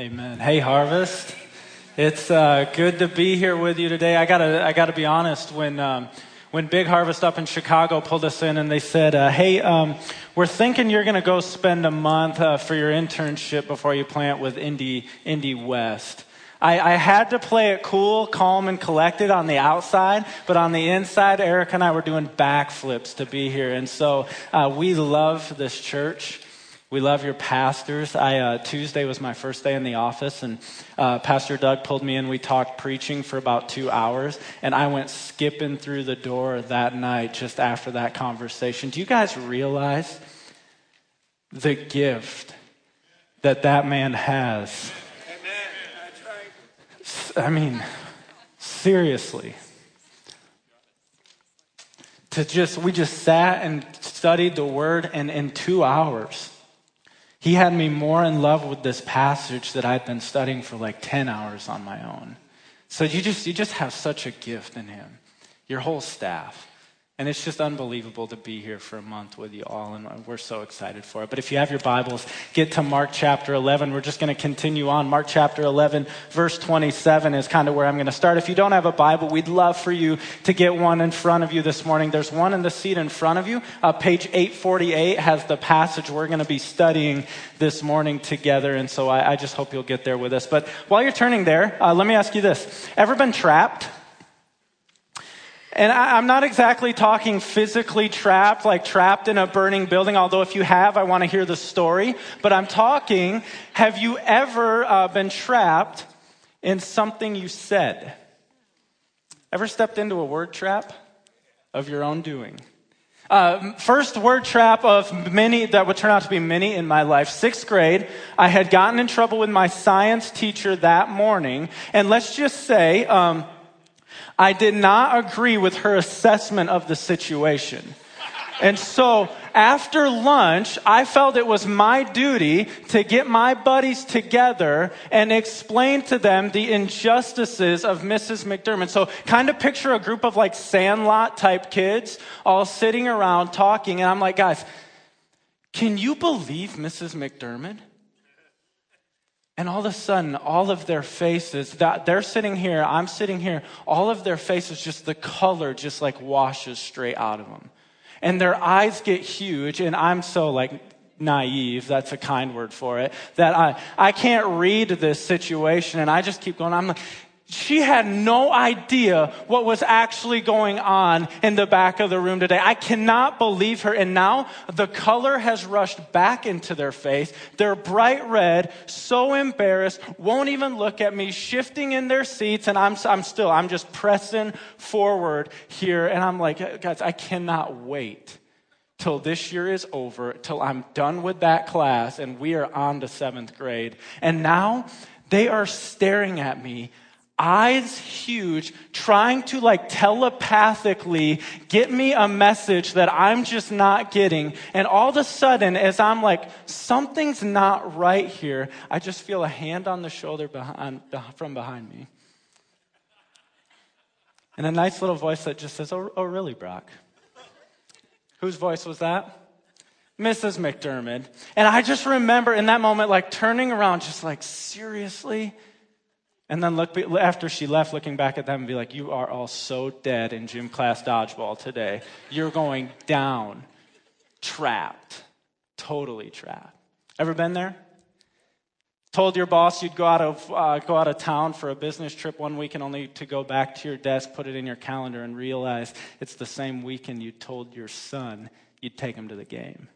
Amen. Hey, Harvest. It's uh, good to be here with you today. I gotta, I gotta be honest. When um, when Big Harvest up in Chicago pulled us in and they said, uh, "Hey, um, we're thinking you're gonna go spend a month uh, for your internship before you plant with Indy Indy West." I, I, had to play it cool, calm, and collected on the outside, but on the inside, Eric and I were doing backflips to be here. And so uh, we love this church. We love your pastors. I uh, Tuesday was my first day in the office, and uh, Pastor Doug pulled me in. We talked preaching for about two hours, and I went skipping through the door that night just after that conversation. Do you guys realize the gift that that man has? I mean, seriously. To just, we just sat and studied the word, and in two hours, he had me more in love with this passage that I'd been studying for like 10 hours on my own. So you just, you just have such a gift in him, your whole staff. And it's just unbelievable to be here for a month with you all, and we're so excited for it. But if you have your Bibles, get to Mark chapter 11. We're just going to continue on. Mark chapter 11, verse 27 is kind of where I'm going to start. If you don't have a Bible, we'd love for you to get one in front of you this morning. There's one in the seat in front of you. Uh, page 848 has the passage we're going to be studying this morning together, and so I, I, just hope you'll get there with us. But while you're turning there, uh, let me ask you this Ever been trapped? And I, am not exactly talking physically trapped, like trapped in a burning building, although if you have, I want to hear the story. But I'm talking, have you ever uh, been trapped in something you said? Ever stepped into a word trap of your own doing? Uh, first word trap of many that would turn out to be many in my life. Sixth grade, I had gotten in trouble with my science teacher that morning, and let's just say, um, I did not agree with her assessment of the situation. And so after lunch, I felt it was my duty to get my buddies together and explain to them the injustices of Mrs. McDermott. So kind of picture a group of like sandlot type kids all sitting around talking. And I'm like, guys, can you believe Mrs. McDermott? And all of a sudden, all of their faces, that they're sitting here, I'm sitting here, all of their faces, just the color just like washes straight out of them. And their eyes get huge, and I'm so like naive, that's a kind word for it, that I, I can't read this situation, and I just keep going. I'm like, she had no idea what was actually going on in the back of the room today. I cannot believe her. And now the color has rushed back into their face. They're bright red, so embarrassed, won't even look at me, shifting in their seats. And I'm, I'm still, I'm just pressing forward here. And I'm like, guys, I cannot wait till this year is over, till I'm done with that class and we are on to seventh grade. And now they are staring at me eyes huge, trying to like telepathically get me a message that I'm just not getting. And all of a sudden, as I'm like, something's not right here, I just feel a hand on the shoulder behind, from behind me. And a nice little voice that just says, Oh, oh really, Brock? Whose voice was that? Mrs. McDermott. And I just remember in that moment, like turning around, just like, seriously? And then look after she left, looking back at them and be like, "You are all so dead in gym class dodgeball today. You're going down, trapped, totally trapped." Ever been there? Told your boss you'd go out of uh, go out of town for a business trip one week and only to go back to your desk, put it in your calendar, and realize it's the same weekend you told your son you'd take him to the game.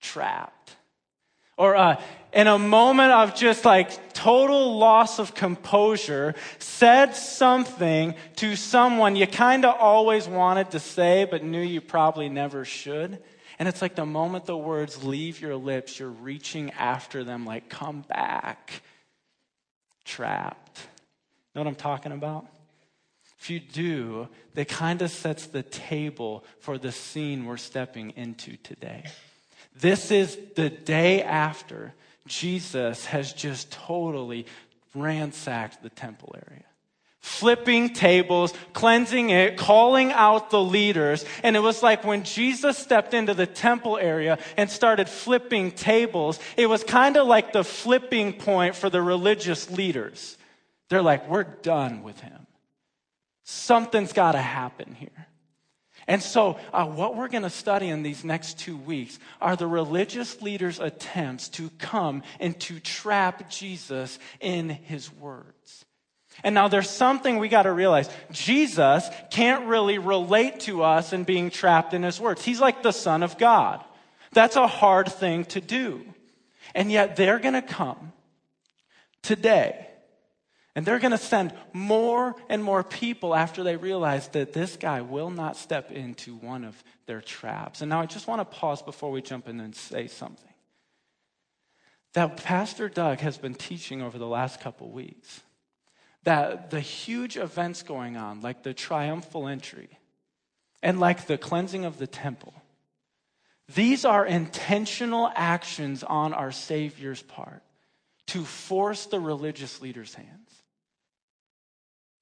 Trapped. Or uh, in a moment of just like total loss of composure, said something to someone you kind of always wanted to say, but knew you probably never should. And it's like the moment the words leave your lips, you're reaching after them, like, come back. Trapped. Know what I'm talking about? If you do, that kind of sets the table for the scene we're stepping into today. This is the day after Jesus has just totally ransacked the temple area, flipping tables, cleansing it, calling out the leaders. And it was like when Jesus stepped into the temple area and started flipping tables, it was kind of like the flipping point for the religious leaders. They're like, we're done with him. Something's got to happen here. And so, uh, what we're going to study in these next two weeks are the religious leaders' attempts to come and to trap Jesus in his words. And now there's something we got to realize. Jesus can't really relate to us in being trapped in his words. He's like the Son of God. That's a hard thing to do. And yet they're going to come today and they're going to send more and more people after they realize that this guy will not step into one of their traps. And now I just want to pause before we jump in and say something. That Pastor Doug has been teaching over the last couple weeks that the huge events going on, like the triumphal entry and like the cleansing of the temple, these are intentional actions on our Savior's part to force the religious leaders' hands.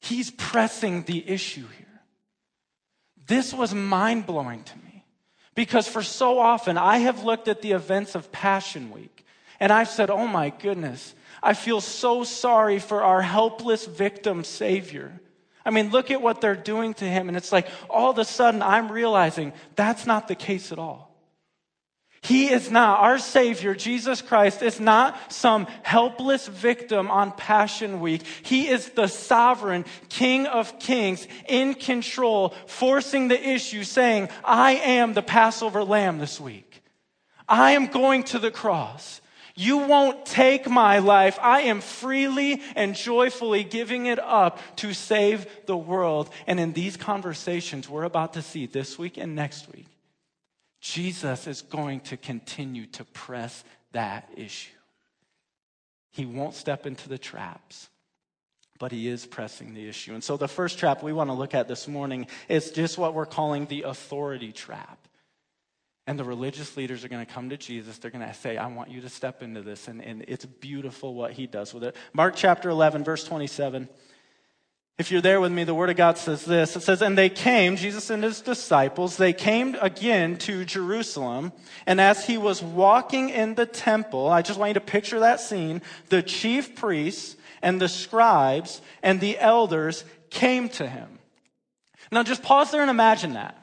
He's pressing the issue here. This was mind blowing to me because for so often I have looked at the events of Passion Week and I've said, oh my goodness, I feel so sorry for our helpless victim Savior. I mean, look at what they're doing to him. And it's like all of a sudden I'm realizing that's not the case at all. He is not, our Savior, Jesus Christ, is not some helpless victim on Passion Week. He is the sovereign King of Kings in control, forcing the issue, saying, I am the Passover lamb this week. I am going to the cross. You won't take my life. I am freely and joyfully giving it up to save the world. And in these conversations we're about to see this week and next week, Jesus is going to continue to press that issue. He won't step into the traps, but he is pressing the issue. And so the first trap we want to look at this morning is just what we're calling the authority trap. And the religious leaders are going to come to Jesus. They're going to say, I want you to step into this. And, and it's beautiful what he does with it. Mark chapter 11, verse 27. If you're there with me, the Word of God says this. It says, And they came, Jesus and his disciples, they came again to Jerusalem. And as he was walking in the temple, I just want you to picture that scene. The chief priests and the scribes and the elders came to him. Now just pause there and imagine that.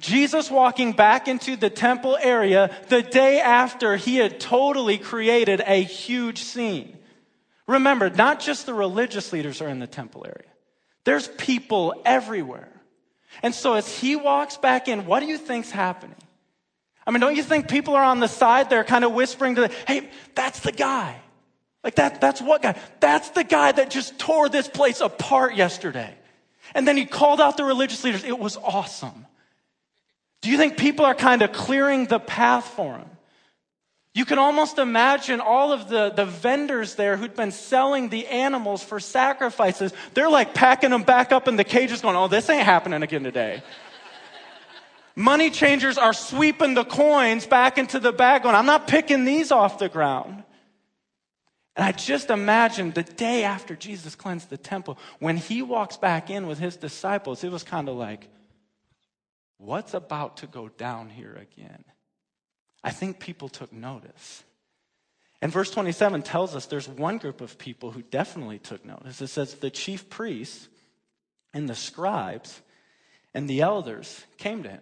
Jesus walking back into the temple area the day after he had totally created a huge scene. Remember, not just the religious leaders are in the temple area. There's people everywhere. And so as he walks back in, what do you think's happening? I mean, don't you think people are on the side there kind of whispering to the, hey, that's the guy. Like that, that's what guy? That's the guy that just tore this place apart yesterday. And then he called out the religious leaders. It was awesome. Do you think people are kind of clearing the path for him? You can almost imagine all of the, the vendors there who'd been selling the animals for sacrifices. They're like packing them back up in the cages, going, Oh, this ain't happening again today. Money changers are sweeping the coins back into the bag, going, I'm not picking these off the ground. And I just imagine the day after Jesus cleansed the temple, when he walks back in with his disciples, it was kind of like, What's about to go down here again? I think people took notice. And verse 27 tells us there's one group of people who definitely took notice. It says the chief priests and the scribes and the elders came to him.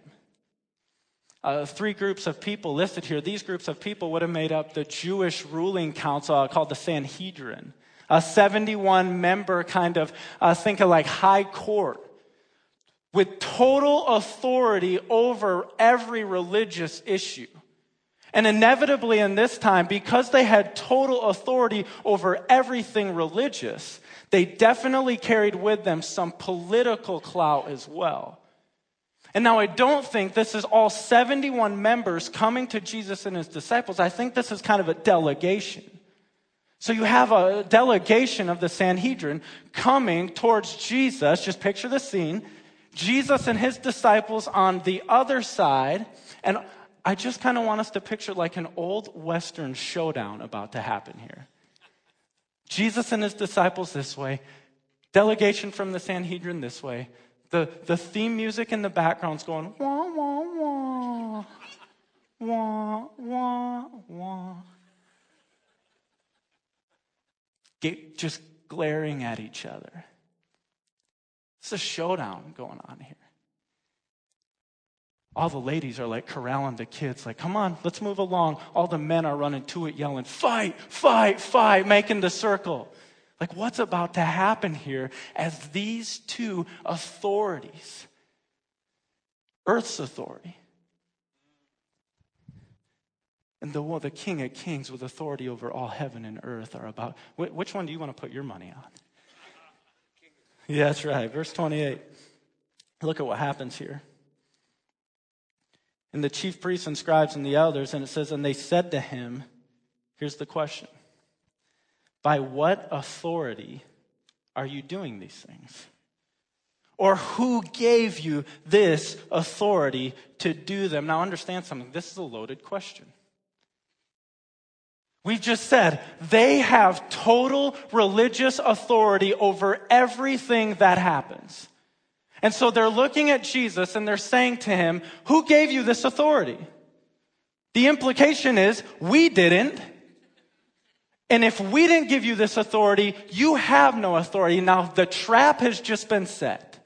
Uh, three groups of people listed here. These groups of people would have made up the Jewish ruling council uh, called the Sanhedrin, a 71 member kind of, uh, think of like high court with total authority over every religious issue. And inevitably, in this time, because they had total authority over everything religious, they definitely carried with them some political clout as well. And now, I don't think this is all 71 members coming to Jesus and his disciples. I think this is kind of a delegation. So you have a delegation of the Sanhedrin coming towards Jesus. Just picture the scene. Jesus and his disciples on the other side. And I just kind of want us to picture like an old Western showdown about to happen here. Jesus and his disciples this way, Delegation from the Sanhedrin this way. The, the theme music in the background's going wah, wah, wah, wah, wah, wah. Get, just glaring at each other. It's a showdown going on here. All the ladies are like corralling the kids, like, come on, let's move along. All the men are running to it, yelling, fight, fight, fight, making the circle. Like, what's about to happen here as these two authorities, Earth's authority, and the, well, the King of Kings with authority over all heaven and earth are about. Which one do you want to put your money on? Yeah, that's right. Verse 28. Look at what happens here. And the chief priests and scribes and the elders, and it says, and they said to him, here's the question By what authority are you doing these things? Or who gave you this authority to do them? Now, understand something. This is a loaded question. We've just said they have total religious authority over everything that happens. And so they're looking at Jesus and they're saying to him, Who gave you this authority? The implication is, We didn't. And if we didn't give you this authority, you have no authority. Now, the trap has just been set,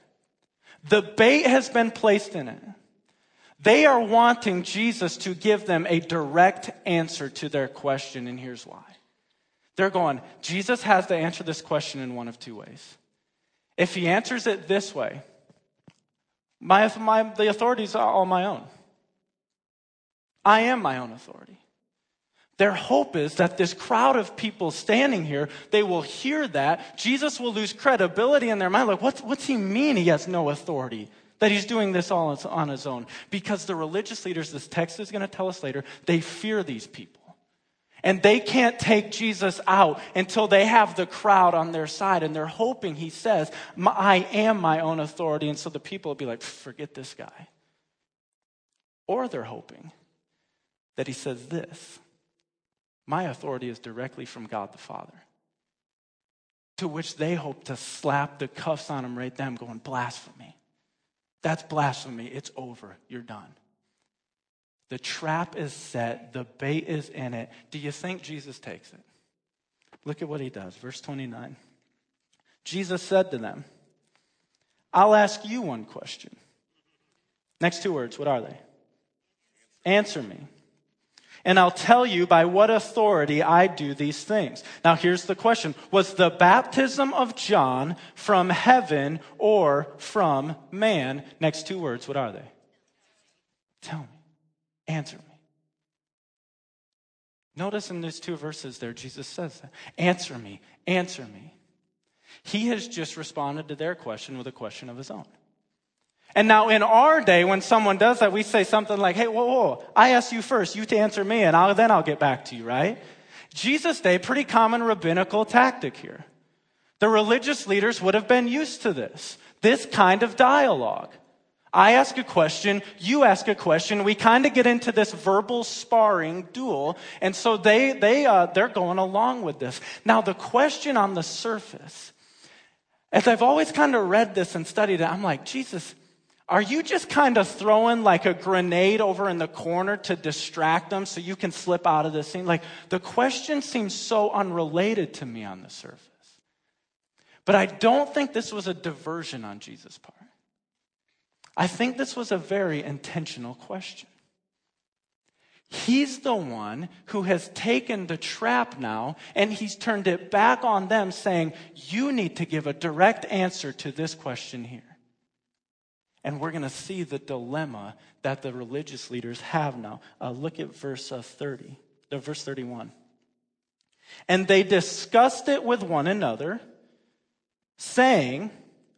the bait has been placed in it. They are wanting Jesus to give them a direct answer to their question, and here's why. They're going, Jesus has to answer this question in one of two ways. If he answers it this way, my, my, the authorities are all my own. I am my own authority. Their hope is that this crowd of people standing here, they will hear that. Jesus will lose credibility in their mind. Like, what's, what's he mean he has no authority? that he's doing this all on his own. Because the religious leaders, this text is going to tell us later, they fear these people. And they can't take Jesus out until they have the crowd on their side. And they're hoping he says, I am my own authority. And so the people will be like, forget this guy. Or they're hoping that he says this My authority is directly from God the Father. To which they hope to slap the cuffs on him right then, going, blasphemy. That's blasphemy. It's over. You're done. The trap is set, the bait is in it. Do you think Jesus takes it? Look at what he does. Verse 29. Jesus said to them, I'll ask you one question. Next two words, what are they? Answer me and I'll tell you by what authority I do these things. Now here's the question. Was the baptism of John from heaven or from man? Next two words, what are they? Tell me. Answer me. Notice in these two verses there, Jesus says that. Answer me. Answer me. He has just responded to their question with a question of his own. And now in our day, when someone does that, we say something like, hey, whoa, whoa, I ask you first, you to answer me, and I'll, then I'll get back to you, right? Jesus' day, pretty common rabbinical tactic here. The religious leaders would have been used to this, this kind of dialogue. I ask a question, you ask a question. We kind of get into this verbal sparring duel, and so they they uh, they're going along with this. Now, the question on the surface, as I've always kind of read this and studied it, I'm like, Jesus, are you just kind of throwing like a grenade over in the corner to distract them so you can slip out of the scene? Like the question seems so unrelated to me on the surface. But I don't think this was a diversion on Jesus' part. I think this was a very intentional question. He's the one who has taken the trap now and he's turned it back on them, saying, You need to give a direct answer to this question here. And we're going to see the dilemma that the religious leaders have now. Uh, look at verse uh, 30, uh, verse 31. And they discussed it with one another, saying,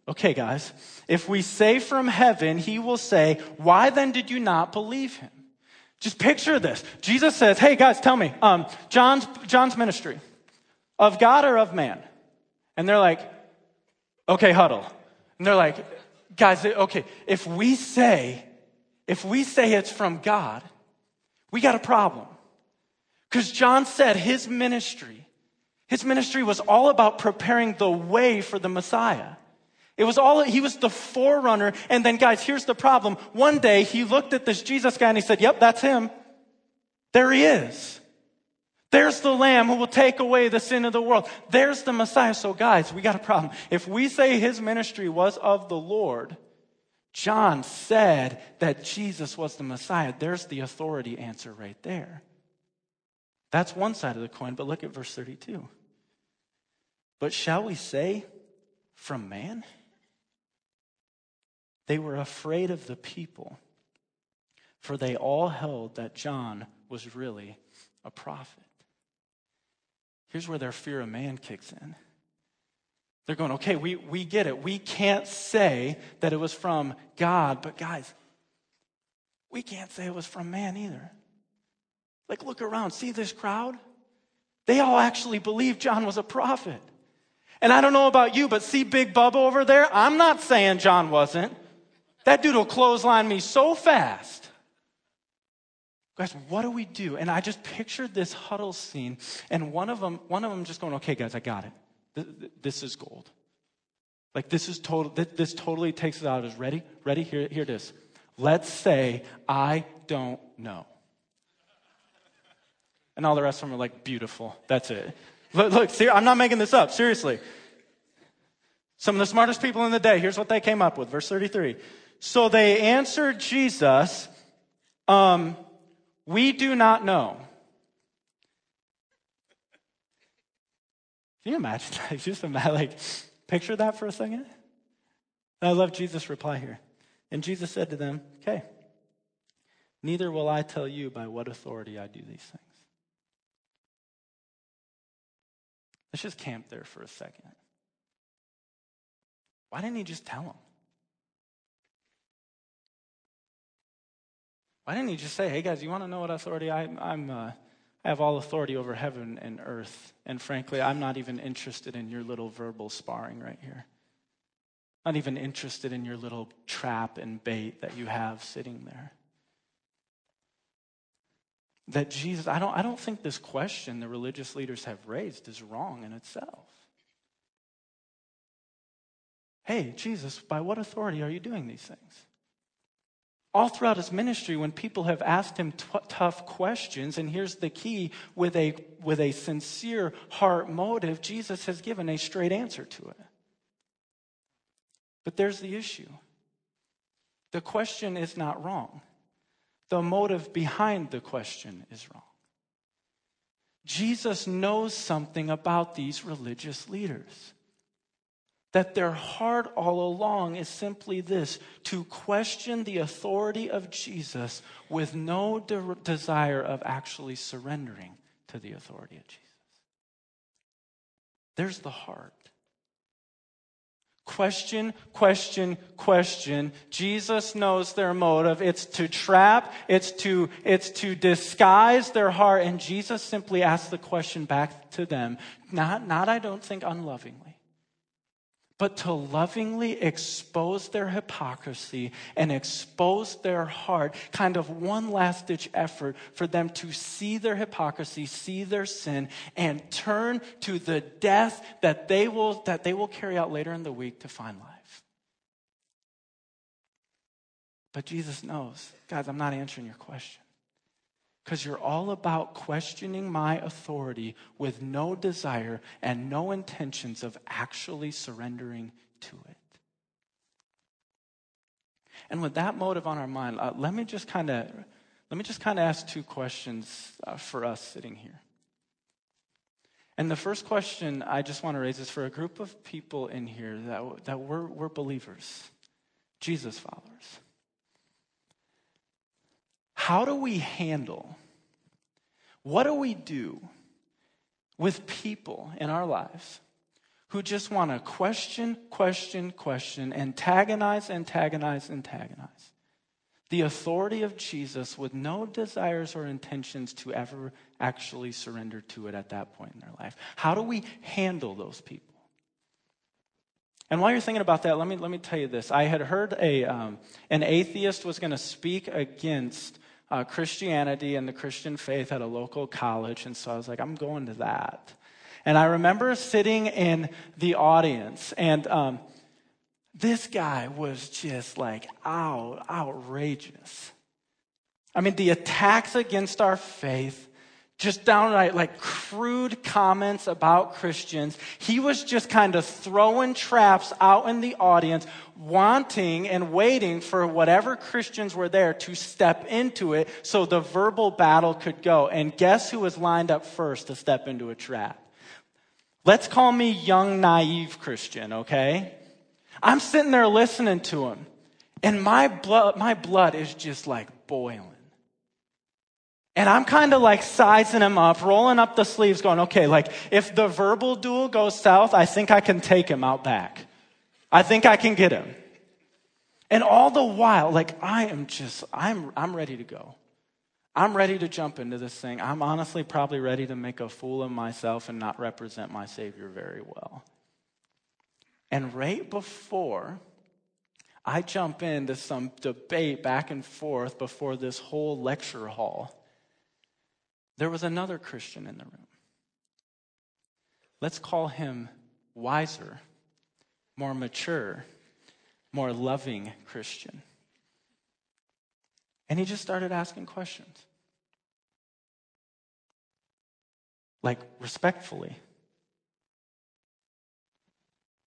Okay, guys, if we say from heaven, he will say, Why then did you not believe him? Just picture this. Jesus says, Hey, guys, tell me, um, John's, John's ministry, of God or of man? And they're like, Okay, huddle. And they're like, guys, okay, if we say, if we say it's from God, we got a problem. Because John said his ministry, His ministry was all about preparing the way for the Messiah. It was all, he was the forerunner. And then, guys, here's the problem. One day he looked at this Jesus guy and he said, Yep, that's him. There he is. There's the lamb who will take away the sin of the world. There's the Messiah. So, guys, we got a problem. If we say his ministry was of the Lord, John said that Jesus was the Messiah. There's the authority answer right there. That's one side of the coin, but look at verse 32. But shall we say from man? They were afraid of the people, for they all held that John was really a prophet. Here's where their fear of man kicks in. They're going, okay, we, we get it. We can't say that it was from God, but guys, we can't say it was from man either. Like, look around, see this crowd? They all actually believe John was a prophet. And I don't know about you, but see Big Bubba over there? I'm not saying John wasn't. That dude will clothesline me so fast. Guys, what do we do? And I just pictured this huddle scene, and one of them, one of them just going, okay, guys, I got it. This is gold. Like this is total, this totally takes it out of us. Ready? Ready? Here, here it is. Let's say, I don't know. And all the rest of them are like, beautiful. That's it. Look, look see, I'm not making this up. Seriously. Some of the smartest people in the day, here's what they came up with. Verse 33. So they answered Jesus, um, We do not know. Can you imagine that? Just imagine, like, picture that for a second. I love Jesus' reply here. And Jesus said to them, Okay, neither will I tell you by what authority I do these things. Let's just camp there for a second. Why didn't he just tell them? Why didn't he just say, hey guys, you want to know what authority I, I'm, uh, I have all authority over heaven and earth. And frankly, I'm not even interested in your little verbal sparring right here. Not even interested in your little trap and bait that you have sitting there. That Jesus, I don't, I don't think this question the religious leaders have raised is wrong in itself. Hey, Jesus, by what authority are you doing these things? all throughout his ministry when people have asked him t- tough questions and here's the key with a with a sincere heart motive jesus has given a straight answer to it. But there's the issue. The question is not wrong. The motive behind the question is wrong. Jesus knows something about these religious leaders that their heart all along is simply this to question the authority of Jesus with no de- desire of actually surrendering to the authority of Jesus. There's the heart. Question, question, question. Jesus knows their motive. It's to trap, it's to, it's to disguise their heart. And Jesus simply asks the question back to them. Not, not I don't think unlovingly but to lovingly expose their hypocrisy and expose their heart, kind of one last ditch effort for them to see their hypocrisy, see their sin, and turn to the death that they will, that they will carry out later in the week to find life. But Jesus knows, guys, I'm not answering your question because you're all about questioning my authority with no desire and no intentions of actually surrendering to it. And with that motive on our mind, uh, let me just kind of let me just kind of ask two questions uh, for us sitting here. And the first question I just want to raise is for a group of people in here that, that we're, we're believers, Jesus followers. How do we handle, what do we do with people in our lives who just want to question, question, question, antagonize, antagonize, antagonize? The authority of Jesus with no desires or intentions to ever actually surrender to it at that point in their life. How do we handle those people? And while you're thinking about that, let me, let me tell you this. I had heard a, um, an atheist was going to speak against uh, Christianity and the Christian faith at a local college. And so I was like, I'm going to that. And I remember sitting in the audience, and um, this guy was just like out, outrageous. I mean, the attacks against our faith, just downright like crude comments about Christians. He was just kind of throwing traps out in the audience, wanting and waiting for whatever Christians were there to step into it so the verbal battle could go. And guess who was lined up first to step into a trap? Let's call me young, naive Christian, okay? I'm sitting there listening to him, and my blood, my blood is just like boiling. And I'm kind of like sizing him up, rolling up the sleeves, going, okay, like if the verbal duel goes south, I think I can take him out back. I think I can get him. And all the while, like I am just, I'm, I'm ready to go. I'm ready to jump into this thing. I'm honestly probably ready to make a fool of myself and not represent my Savior very well. And right before I jump into some debate back and forth before this whole lecture hall, there was another Christian in the room. Let's call him wiser, more mature, more loving Christian. And he just started asking questions. Like respectfully,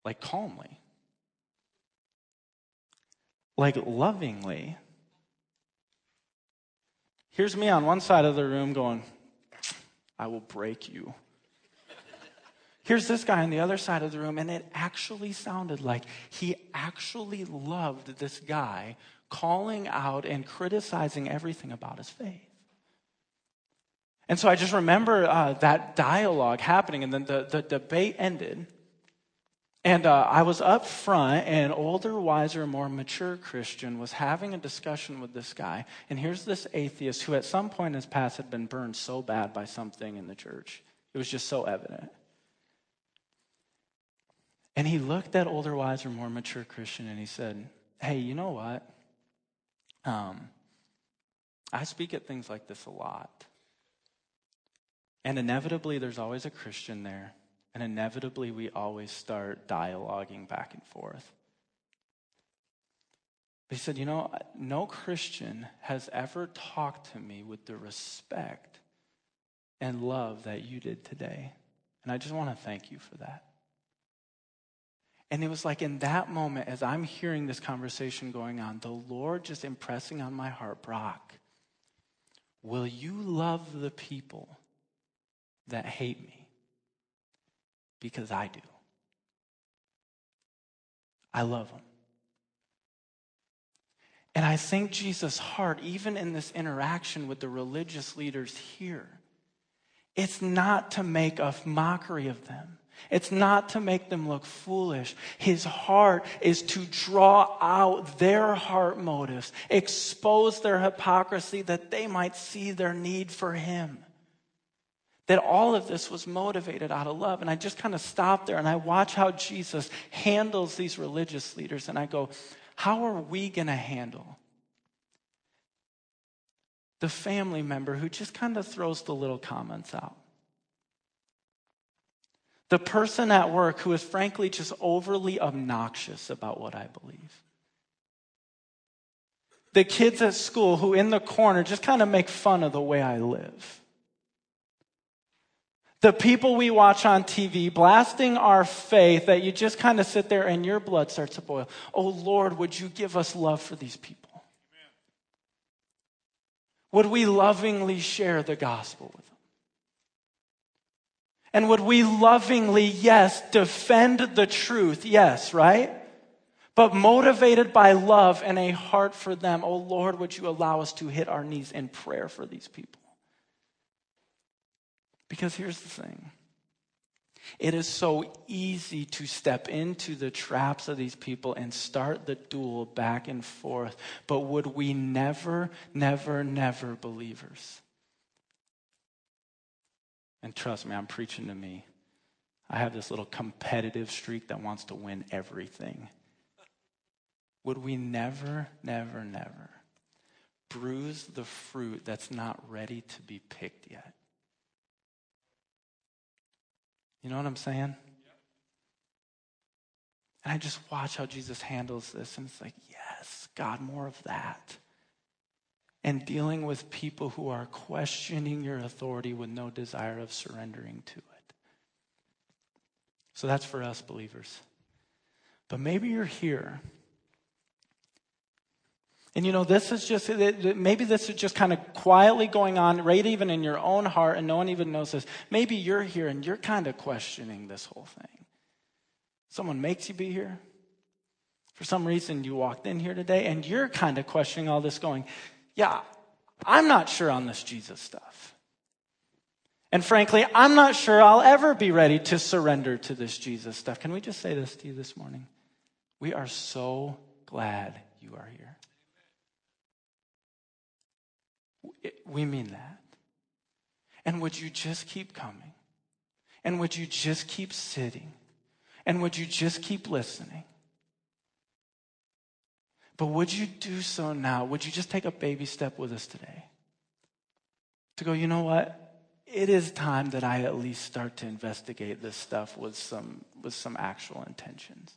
like calmly, like lovingly. Here's me on one side of the room going, I will break you. Here's this guy on the other side of the room, and it actually sounded like he actually loved this guy, calling out and criticizing everything about his faith. And so I just remember uh, that dialogue happening, and then the, the debate ended. And uh, I was up front, and older, wiser, more mature Christian was having a discussion with this guy. And here's this atheist who, at some point in his past, had been burned so bad by something in the church. It was just so evident. And he looked at older, wiser, more mature Christian, and he said, Hey, you know what? Um, I speak at things like this a lot. And inevitably, there's always a Christian there and inevitably, we always start dialoguing back and forth. He said, You know, no Christian has ever talked to me with the respect and love that you did today. And I just want to thank you for that. And it was like in that moment, as I'm hearing this conversation going on, the Lord just impressing on my heart, Brock, will you love the people that hate me? Because I do. I love them. And I think Jesus' heart, even in this interaction with the religious leaders here, it's not to make a mockery of them. It's not to make them look foolish. His heart is to draw out their heart motives, expose their hypocrisy that they might see their need for Him that all of this was motivated out of love. And I just kind of stop there and I watch how Jesus handles these religious leaders and I go, how are we going to handle the family member who just kind of throws the little comments out? The person at work who is frankly just overly obnoxious about what I believe. The kids at school who in the corner just kind of make fun of the way I live. The people we watch on TV blasting our faith that you just kind of sit there and your blood starts to boil. Oh Lord, would you give us love for these people? Amen. Would we lovingly share the gospel with them? And would we lovingly, yes, defend the truth? Yes, right? But motivated by love and a heart for them. Oh Lord, would you allow us to hit our knees in prayer for these people? Because here's the thing it is so easy to step into the traps of these people and start the duel back and forth. But would we never, never, never, believers? And trust me, I'm preaching to me. I have this little competitive streak that wants to win everything. Would we never, never, never bruise the fruit that's not ready to be picked yet? You know what I'm saying? And I just watch how Jesus handles this, and it's like, yes, God, more of that. And dealing with people who are questioning your authority with no desire of surrendering to it. So that's for us believers. But maybe you're here. And you know, this is just, maybe this is just kind of quietly going on, right even in your own heart, and no one even knows this. Maybe you're here and you're kind of questioning this whole thing. Someone makes you be here. For some reason, you walked in here today and you're kind of questioning all this, going, Yeah, I'm not sure on this Jesus stuff. And frankly, I'm not sure I'll ever be ready to surrender to this Jesus stuff. Can we just say this to you this morning? We are so glad you are here. We mean that. And would you just keep coming? And would you just keep sitting? And would you just keep listening? But would you do so now? Would you just take a baby step with us today? To go, you know what? It is time that I at least start to investigate this stuff with some, with some actual intentions.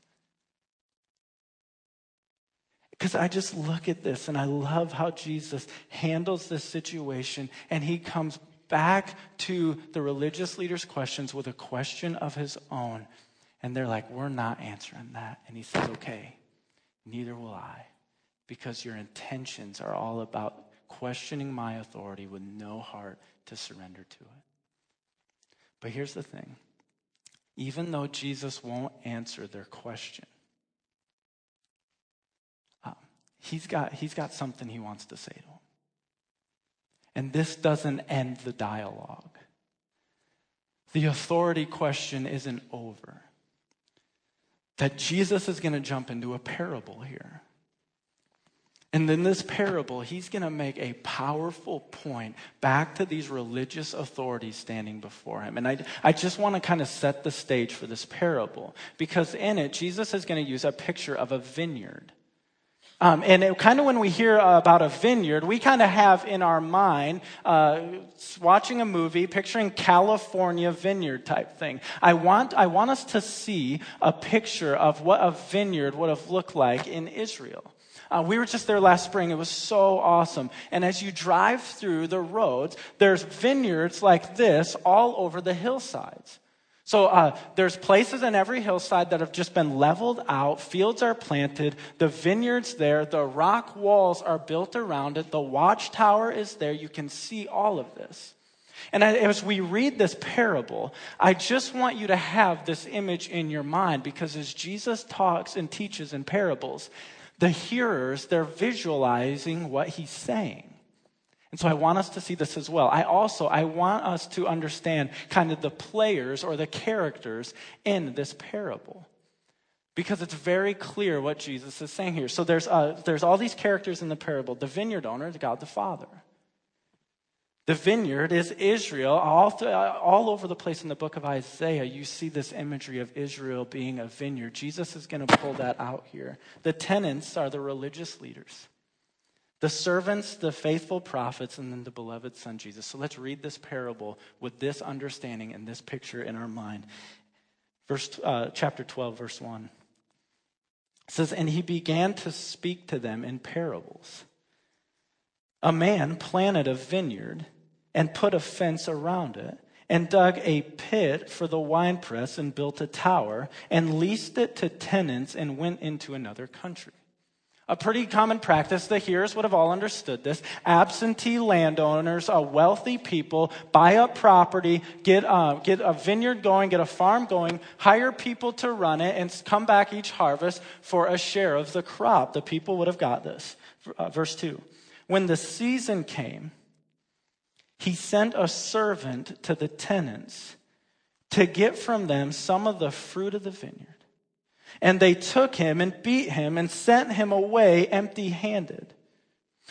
Because I just look at this and I love how Jesus handles this situation and he comes back to the religious leaders' questions with a question of his own. And they're like, We're not answering that. And he says, Okay, neither will I, because your intentions are all about questioning my authority with no heart to surrender to it. But here's the thing even though Jesus won't answer their question, um, he's, got, he's got something he wants to say to them. And this doesn't end the dialogue. The authority question isn't over that Jesus is going to jump into a parable here. And in this parable, he's going to make a powerful point back to these religious authorities standing before him. And I, I just want to kind of set the stage for this parable because in it, Jesus is going to use a picture of a vineyard. Um, and kind of when we hear about a vineyard, we kind of have in our mind uh, watching a movie, picturing California vineyard type thing. I want, I want us to see a picture of what a vineyard would have looked like in Israel. Uh, we were just there last spring. It was so awesome. And as you drive through the roads, there's vineyards like this all over the hillsides. So uh, there's places in every hillside that have just been leveled out. Fields are planted. The vineyards there. The rock walls are built around it. The watchtower is there. You can see all of this. And as we read this parable, I just want you to have this image in your mind because as Jesus talks and teaches in parables, the hearers, they're visualizing what he's saying. And so I want us to see this as well. I also, I want us to understand kind of the players or the characters in this parable. Because it's very clear what Jesus is saying here. So there's, uh, there's all these characters in the parable. The vineyard owner, God the Father. The vineyard is Israel. All, th- all over the place in the book of Isaiah, you see this imagery of Israel being a vineyard. Jesus is going to pull that out here. The tenants are the religious leaders the servants, the faithful prophets, and then the beloved Son Jesus. So let's read this parable with this understanding and this picture in our mind. Verse, uh, chapter 12, verse 1. It says, And he began to speak to them in parables. A man planted a vineyard and put a fence around it and dug a pit for the winepress and built a tower and leased it to tenants and went into another country a pretty common practice. The hearers would have all understood this. Absentee landowners, a wealthy people, buy up property, get, uh, get a vineyard going, get a farm going, hire people to run it, and come back each harvest for a share of the crop. The people would have got this. Uh, verse 2. When the season came, he sent a servant to the tenants to get from them some of the fruit of the vineyard. And they took him and beat him and sent him away empty handed.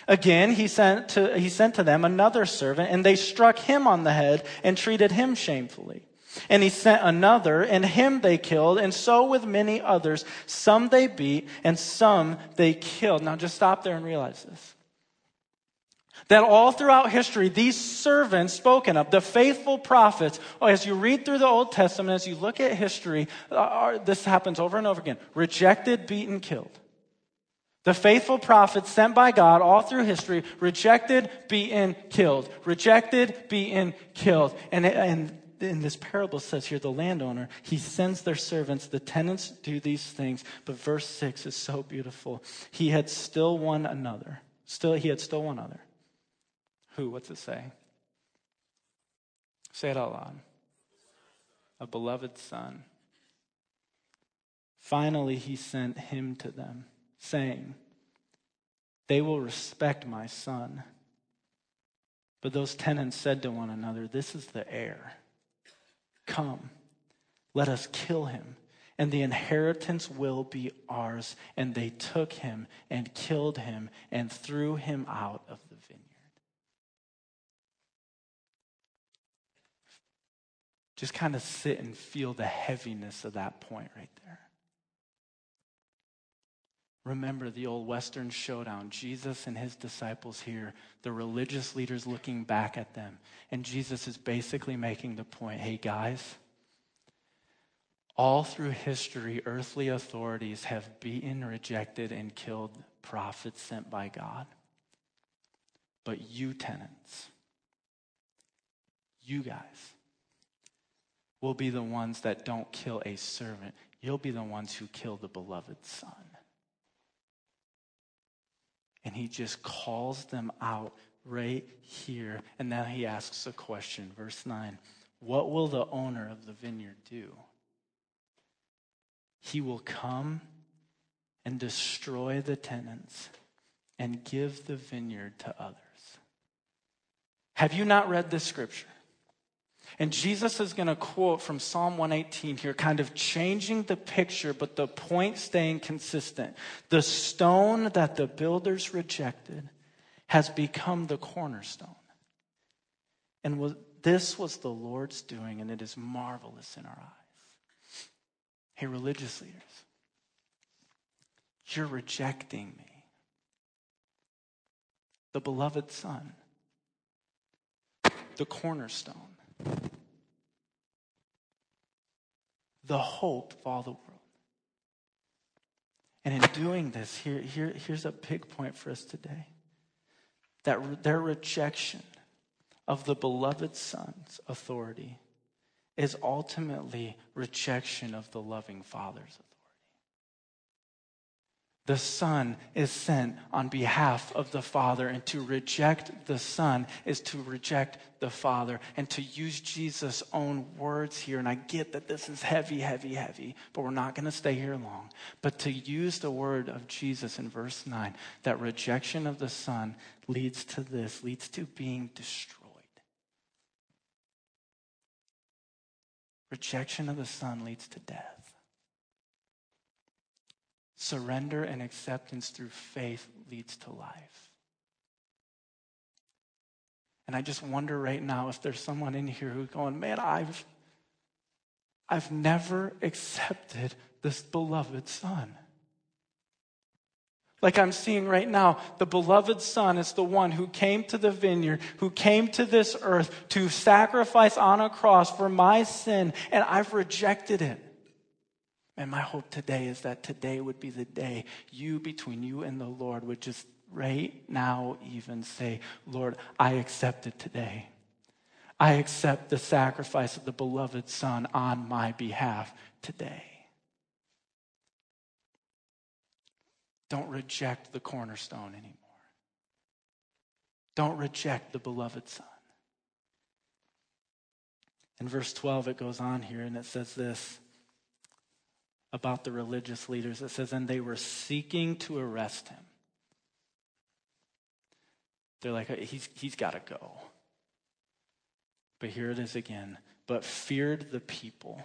Again, he sent, to, he sent to them another servant, and they struck him on the head and treated him shamefully. And he sent another, and him they killed, and so with many others. Some they beat, and some they killed. Now just stop there and realize this. That all throughout history, these servants spoken of, the faithful prophets, oh, as you read through the Old Testament, as you look at history, uh, this happens over and over again rejected, beaten, killed. The faithful prophets sent by God all through history, rejected, beaten, killed. Rejected, beaten, killed. And, and in this parable says here, the landowner, he sends their servants, the tenants do these things. But verse 6 is so beautiful. He had still one another. Still, he had still one other. Who? What's it say? Say it out loud. A beloved son. Finally, he sent him to them, saying, They will respect my son. But those tenants said to one another, This is the heir. Come, let us kill him, and the inheritance will be ours. And they took him and killed him and threw him out of the vineyard. Just kind of sit and feel the heaviness of that point right there. Remember the old Western showdown. Jesus and his disciples here, the religious leaders looking back at them. And Jesus is basically making the point hey, guys, all through history, earthly authorities have beaten, rejected, and killed prophets sent by God. But you, tenants, you guys, will be the ones that don't kill a servant. You'll be the ones who kill the beloved son. And he just calls them out right here. And then he asks a question, verse 9 What will the owner of the vineyard do? He will come and destroy the tenants and give the vineyard to others. Have you not read this scripture? And Jesus is going to quote from Psalm 118 here, kind of changing the picture, but the point staying consistent. The stone that the builders rejected has become the cornerstone. And this was the Lord's doing, and it is marvelous in our eyes. Hey, religious leaders, you're rejecting me, the beloved Son, the cornerstone the hope of all the world. And in doing this, here, here, here's a big point for us today that their rejection of the beloved Son's authority is ultimately rejection of the loving Father's authority. The Son is sent on behalf of the Father, and to reject the Son is to reject the Father. And to use Jesus' own words here, and I get that this is heavy, heavy, heavy, but we're not going to stay here long. But to use the word of Jesus in verse 9, that rejection of the Son leads to this, leads to being destroyed. Rejection of the Son leads to death. Surrender and acceptance through faith leads to life. And I just wonder right now if there's someone in here who's going, man, I've, I've never accepted this beloved son. Like I'm seeing right now, the beloved Son is the one who came to the vineyard, who came to this earth to sacrifice on a cross for my sin, and I've rejected it. And my hope today is that today would be the day you, between you and the Lord, would just right now even say, Lord, I accept it today. I accept the sacrifice of the beloved Son on my behalf today. Don't reject the cornerstone anymore. Don't reject the beloved Son. In verse 12, it goes on here and it says this about the religious leaders. It says, and they were seeking to arrest him. They're like, he's, he's got to go. But here it is again. But feared the people,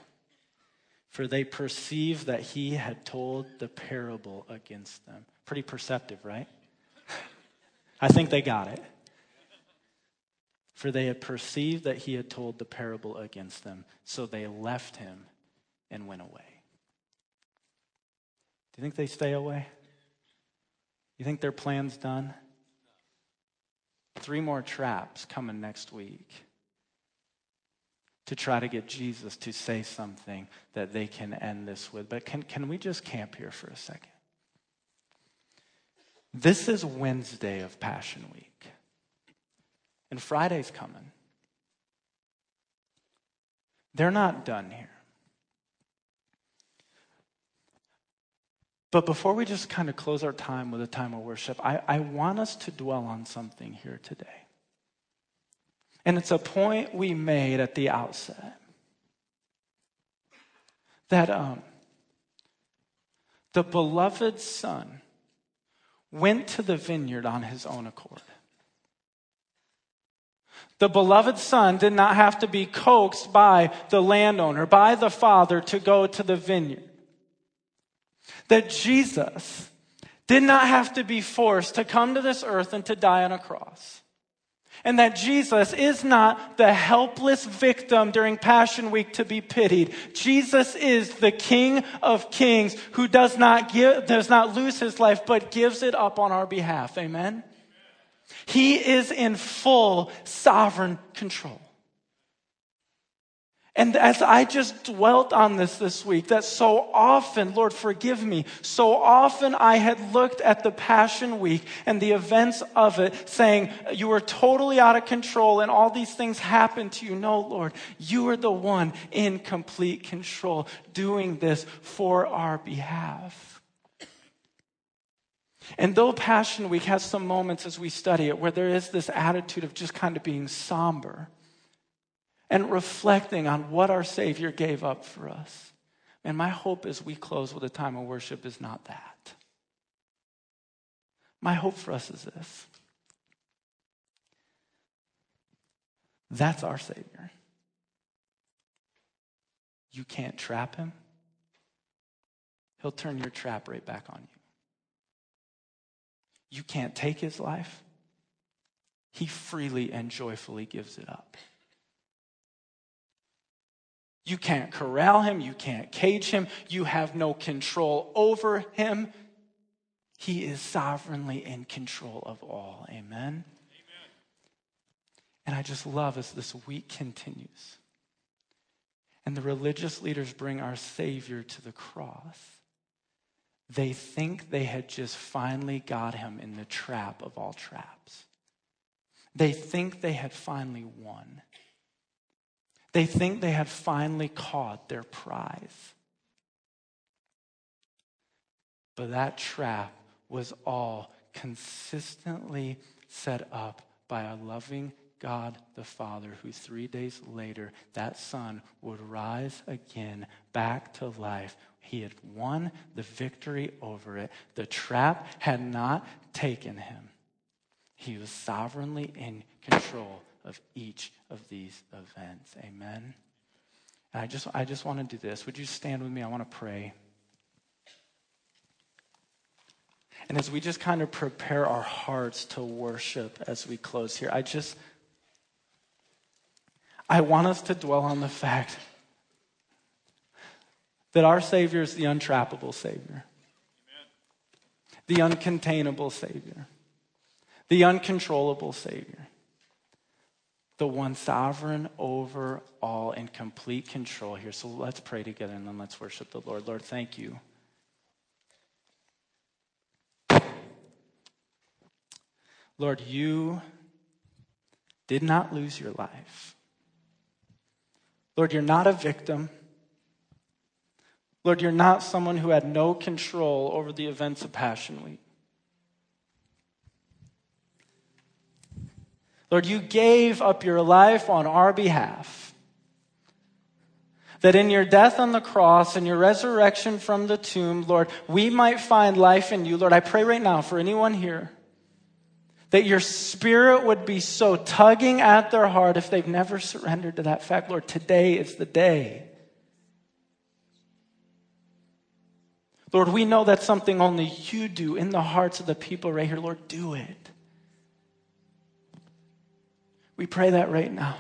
for they perceived that he had told the parable against them. Pretty perceptive, right? I think they got it. For they had perceived that he had told the parable against them, so they left him and went away. Do you think they stay away? You think their plan's done? three more traps coming next week to try to get Jesus to say something that they can end this with. But can, can we just camp here for a second? This is Wednesday of Passion Week, and Friday's coming. They're not done here. But before we just kind of close our time with a time of worship, I, I want us to dwell on something here today. And it's a point we made at the outset that um, the beloved Son went to the vineyard on his own accord. The beloved son did not have to be coaxed by the landowner, by the father, to go to the vineyard that Jesus did not have to be forced to come to this earth and to die on a cross. And that Jesus is not the helpless victim during Passion Week to be pitied. Jesus is the King of Kings who does not give, does not lose his life, but gives it up on our behalf. Amen? He is in full sovereign control. And as I just dwelt on this this week, that so often, Lord, forgive me, so often I had looked at the Passion Week and the events of it saying, You were totally out of control and all these things happened to you. No, Lord, you are the one in complete control doing this for our behalf. And though Passion Week has some moments as we study it where there is this attitude of just kind of being somber, and reflecting on what our Savior gave up for us. And my hope as we close with a time of worship is not that. My hope for us is this that's our Savior. You can't trap him, he'll turn your trap right back on you. You can't take his life, he freely and joyfully gives it up. You can't corral him. You can't cage him. You have no control over him. He is sovereignly in control of all. Amen? Amen. And I just love as this week continues and the religious leaders bring our Savior to the cross. They think they had just finally got him in the trap of all traps. They think they had finally won. They think they had finally caught their prize. But that trap was all consistently set up by a loving God the Father, who three days later, that Son would rise again back to life. He had won the victory over it. The trap had not taken him, he was sovereignly in control of each of these events. Amen. And I just, I just want to do this. Would you stand with me? I want to pray. And as we just kind of prepare our hearts to worship as we close here, I just, I want us to dwell on the fact that our Savior is the untrappable Savior, Amen. the uncontainable Savior, the uncontrollable Savior the one sovereign over all in complete control here. So let's pray together and then let's worship the Lord. Lord, thank you. Lord, you did not lose your life. Lord, you're not a victim. Lord, you're not someone who had no control over the events of Passion Week. Lord, you gave up your life on our behalf. That in your death on the cross and your resurrection from the tomb, Lord, we might find life in you. Lord, I pray right now for anyone here that your spirit would be so tugging at their heart if they've never surrendered to that fact. Lord, today is the day. Lord, we know that's something only you do in the hearts of the people right here. Lord, do it. We pray that right now.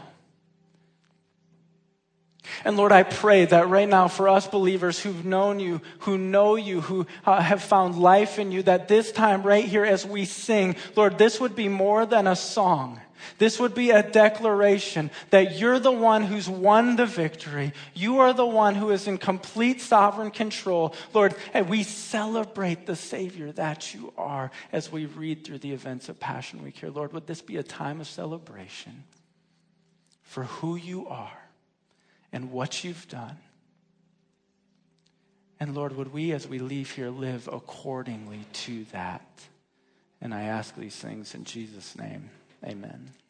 And Lord, I pray that right now for us believers who've known you, who know you, who uh, have found life in you, that this time right here as we sing, Lord, this would be more than a song. This would be a declaration that you're the one who's won the victory. You are the one who is in complete sovereign control. Lord, and we celebrate the Savior that you are as we read through the events of Passion Week here. Lord, would this be a time of celebration for who you are and what you've done? And Lord, would we, as we leave here, live accordingly to that? And I ask these things in Jesus' name. Amen.